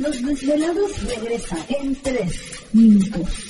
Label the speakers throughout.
Speaker 1: Los desvelados regresa en tres minutos.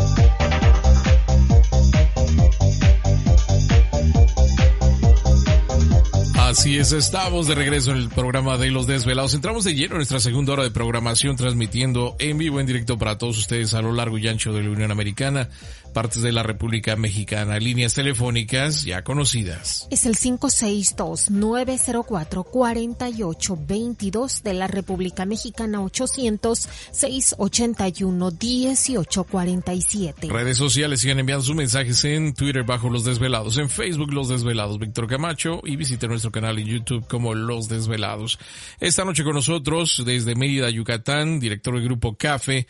Speaker 2: Así es, estamos de regreso en el programa de Los Desvelados. Entramos de lleno en nuestra segunda hora de programación, transmitiendo en vivo, en directo para todos ustedes a lo largo y ancho de la Unión Americana partes de la República Mexicana. Líneas telefónicas ya conocidas.
Speaker 3: Es el 562-904-4822 de la República Mexicana 800-681-1847.
Speaker 2: Redes sociales sigan enviando sus mensajes en Twitter bajo Los Desvelados, en Facebook Los Desvelados Víctor Camacho y visite nuestro canal en YouTube como Los Desvelados. Esta noche con nosotros desde Mérida, Yucatán, director del grupo CAFE,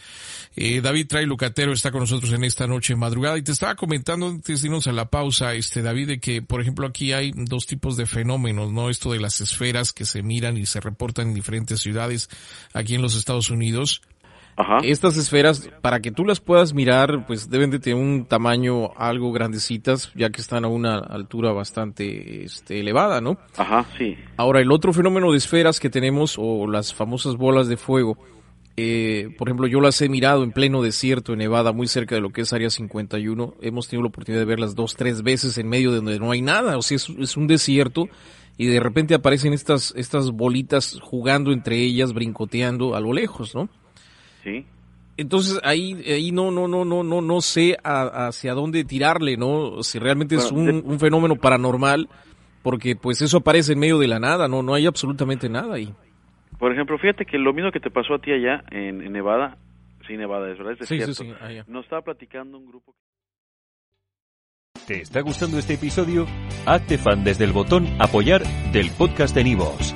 Speaker 2: eh, David Tray Lucatero está con nosotros en esta noche más y te estaba comentando antes de irnos a la pausa, este David, de que, por ejemplo, aquí hay dos tipos de fenómenos, ¿no? Esto de las esferas que se miran y se reportan en diferentes ciudades aquí en los Estados Unidos.
Speaker 4: Ajá. Estas esferas, para que tú las puedas mirar, pues deben de tener un tamaño algo grandecitas, ya que están a una altura bastante este, elevada, ¿no?
Speaker 5: Ajá, sí.
Speaker 4: Ahora, el otro fenómeno de esferas que tenemos, o las famosas bolas de fuego, eh, por ejemplo, yo las he mirado en pleno desierto en Nevada, muy cerca de lo que es Área 51. Hemos tenido la oportunidad de verlas dos, tres veces en medio de donde no hay nada. O sea, es, un desierto y de repente aparecen estas, estas bolitas jugando entre ellas, brincoteando a lo lejos, ¿no?
Speaker 5: Sí.
Speaker 4: Entonces ahí, ahí no, no, no, no, no, no sé hacia dónde tirarle, ¿no? Si realmente es un, un, fenómeno paranormal, porque pues eso aparece en medio de la nada, no, no hay absolutamente nada ahí.
Speaker 5: Por ejemplo, fíjate que lo mismo que te pasó a ti allá en, Nevada, sí, Nevada es verdad, es
Speaker 4: sí, sí, sí,
Speaker 5: nos estaba platicando un grupo.
Speaker 6: ¿Te está gustando este episodio? Hazte fan desde el botón apoyar del podcast de Nivos.